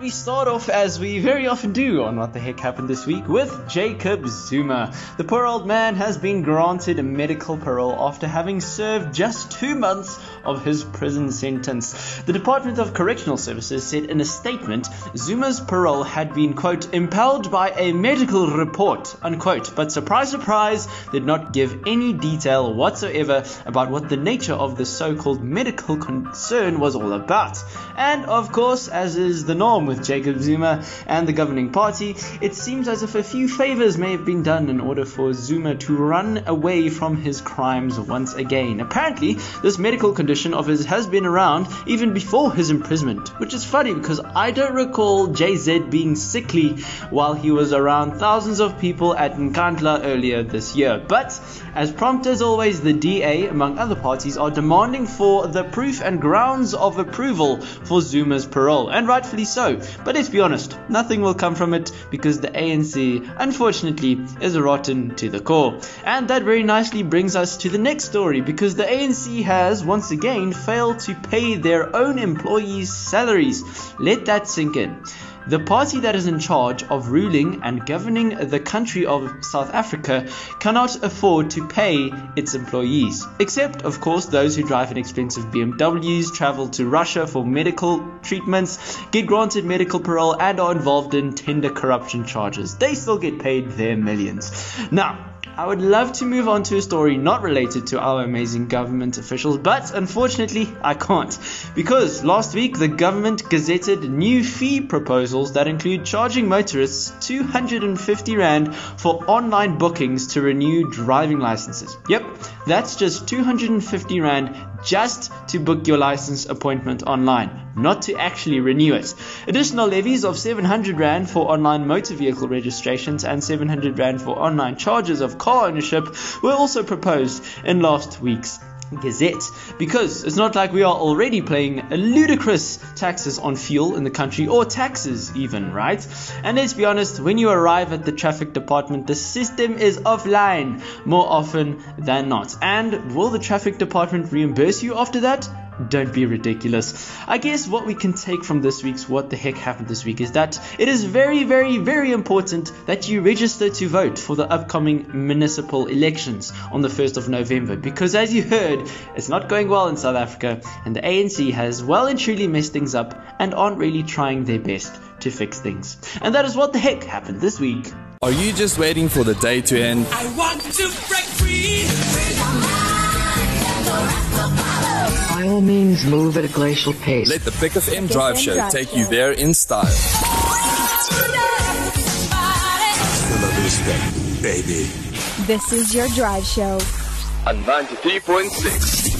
we start off as we very often do on What the Heck Happened This Week with Jacob Zuma. The poor old man has been granted a medical parole after having served just two months of his prison sentence. The Department of Correctional Services said in a statement Zuma's parole had been, quote, impelled by a medical report, unquote, but surprise, surprise, did not give any detail whatsoever about what the nature of the so called medical concern was all about. And of course, as is the norm with Jacob Zuma and the governing party, it seems as if a few favors may have been done in order for Zuma to run away from his crimes once again. Apparently, this medical condition of his has been around even before his imprisonment, which is funny because I don't recall JZ being sickly while he was around thousands of people at Nkandla earlier this year. But as prompt as always, the DA, among other parties, are demanding for the proof and grounds of approval for Zuma's parole, and rightfully so. But let's be honest, nothing will come from it because the ANC, unfortunately, is rotten to the core. And that very nicely brings us to the next story because the ANC has once again failed to pay their own employees' salaries. Let that sink in. The party that is in charge of ruling and governing the country of South Africa cannot afford to pay its employees, except, of course, those who drive an expensive BMWs, travel to Russia for medical treatments, get granted medical parole, and are involved in tender corruption charges. They still get paid their millions. Now, I would love to move on to a story not related to our amazing government officials, but unfortunately I can't. Because last week the government gazetted new fee proposals that include charging motorists 250 Rand for online bookings to renew driving licenses. Yep, that's just 250 Rand just to book your license appointment online, not to actually renew it. Additional levies of 700 Rand for online motor vehicle registrations and 700 Rand for online charges of car ownership were also proposed in last week's Gazette because it's not like we are already paying ludicrous taxes on fuel in the country or taxes even, right? And let's be honest, when you arrive at the traffic department, the system is offline more often than not. And will the traffic department reimburse you after that? Don't be ridiculous. I guess what we can take from this week's What the Heck Happened This Week is that it is very, very, very important that you register to vote for the upcoming municipal elections on the 1st of November because, as you heard, it's not going well in South Africa and the ANC has well and truly messed things up and aren't really trying their best to fix things. And that is what the heck happened this week. Are you just waiting for the day to end? I want to break free. By all means, move at a glacial pace. Let the PUKfm Drive Show Drive take Show. you there in style. Baby. This is your drive show. On 93.6